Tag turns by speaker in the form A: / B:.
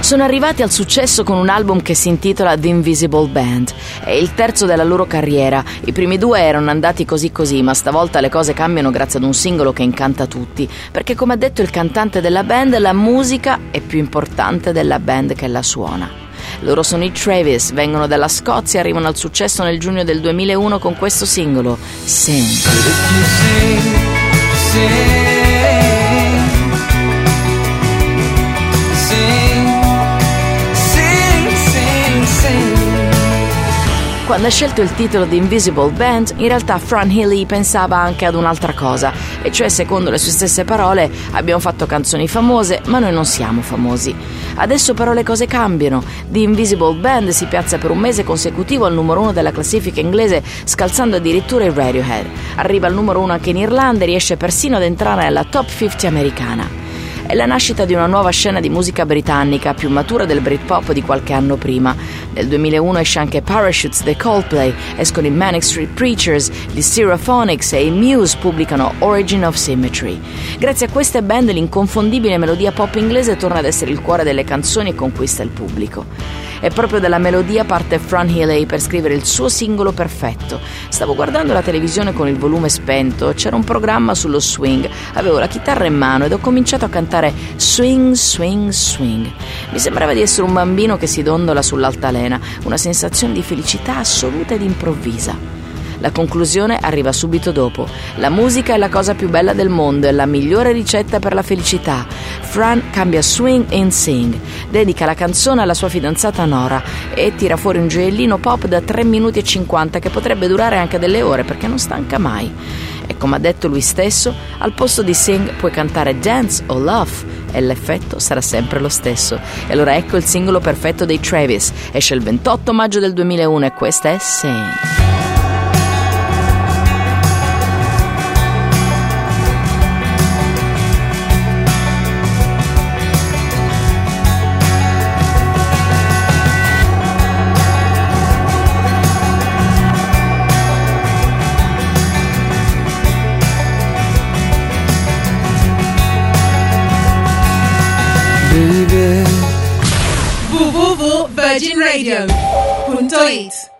A: Sono arrivati al successo con un album che si intitola The Invisible Band. È il terzo della loro carriera. I primi due erano andati così così, ma stavolta le cose cambiano grazie ad un singolo che incanta tutti. Perché, come ha detto il cantante della band, la musica è più importante della band che la suona. Loro sono i Travis, vengono dalla Scozia e arrivano al successo nel giugno del 2001 con questo singolo, Sing. Quando ha scelto il titolo di Invisible Band, in realtà Fran Healy pensava anche ad un'altra cosa, e cioè, secondo le sue stesse parole, abbiamo fatto canzoni famose, ma noi non siamo famosi. Adesso però le cose cambiano. The Invisible Band si piazza per un mese consecutivo al numero uno della classifica inglese, scalzando addirittura il Radiohead. Arriva al numero uno anche in Irlanda e riesce persino ad entrare nella top 50 americana è la nascita di una nuova scena di musica britannica più matura del Britpop di qualche anno prima. Nel 2001 esce anche Parachutes dei Coldplay, escono i Manic Street Preachers, gli Stereophonics e i Muse pubblicano Origin of Symmetry. Grazie a queste band l'inconfondibile melodia pop inglese torna ad essere il cuore delle canzoni e conquista il pubblico. E proprio dalla melodia parte Fran Healy per scrivere il suo singolo perfetto. Stavo guardando la televisione con il volume spento, c'era un programma sullo swing, avevo la chitarra in mano ed ho cominciato a cantare swing, swing, swing. Mi sembrava di essere un bambino che si dondola sull'altalena, una sensazione di felicità assoluta ed improvvisa. La conclusione arriva subito dopo. La musica è la cosa più bella del mondo, è la migliore ricetta per la felicità. Fran cambia swing in sing, dedica la canzone alla sua fidanzata Nora e tira fuori un gioiellino pop da 3 minuti e 50 che potrebbe durare anche delle ore perché non stanca mai. Come ha detto lui stesso, al posto di sing puoi cantare dance o love e l'effetto sarà sempre lo stesso. E allora ecco il singolo perfetto dei Travis. Esce il 28 maggio del 2001 e questa è Sing.
B: baby. Bu Virgin Radio. Punto it.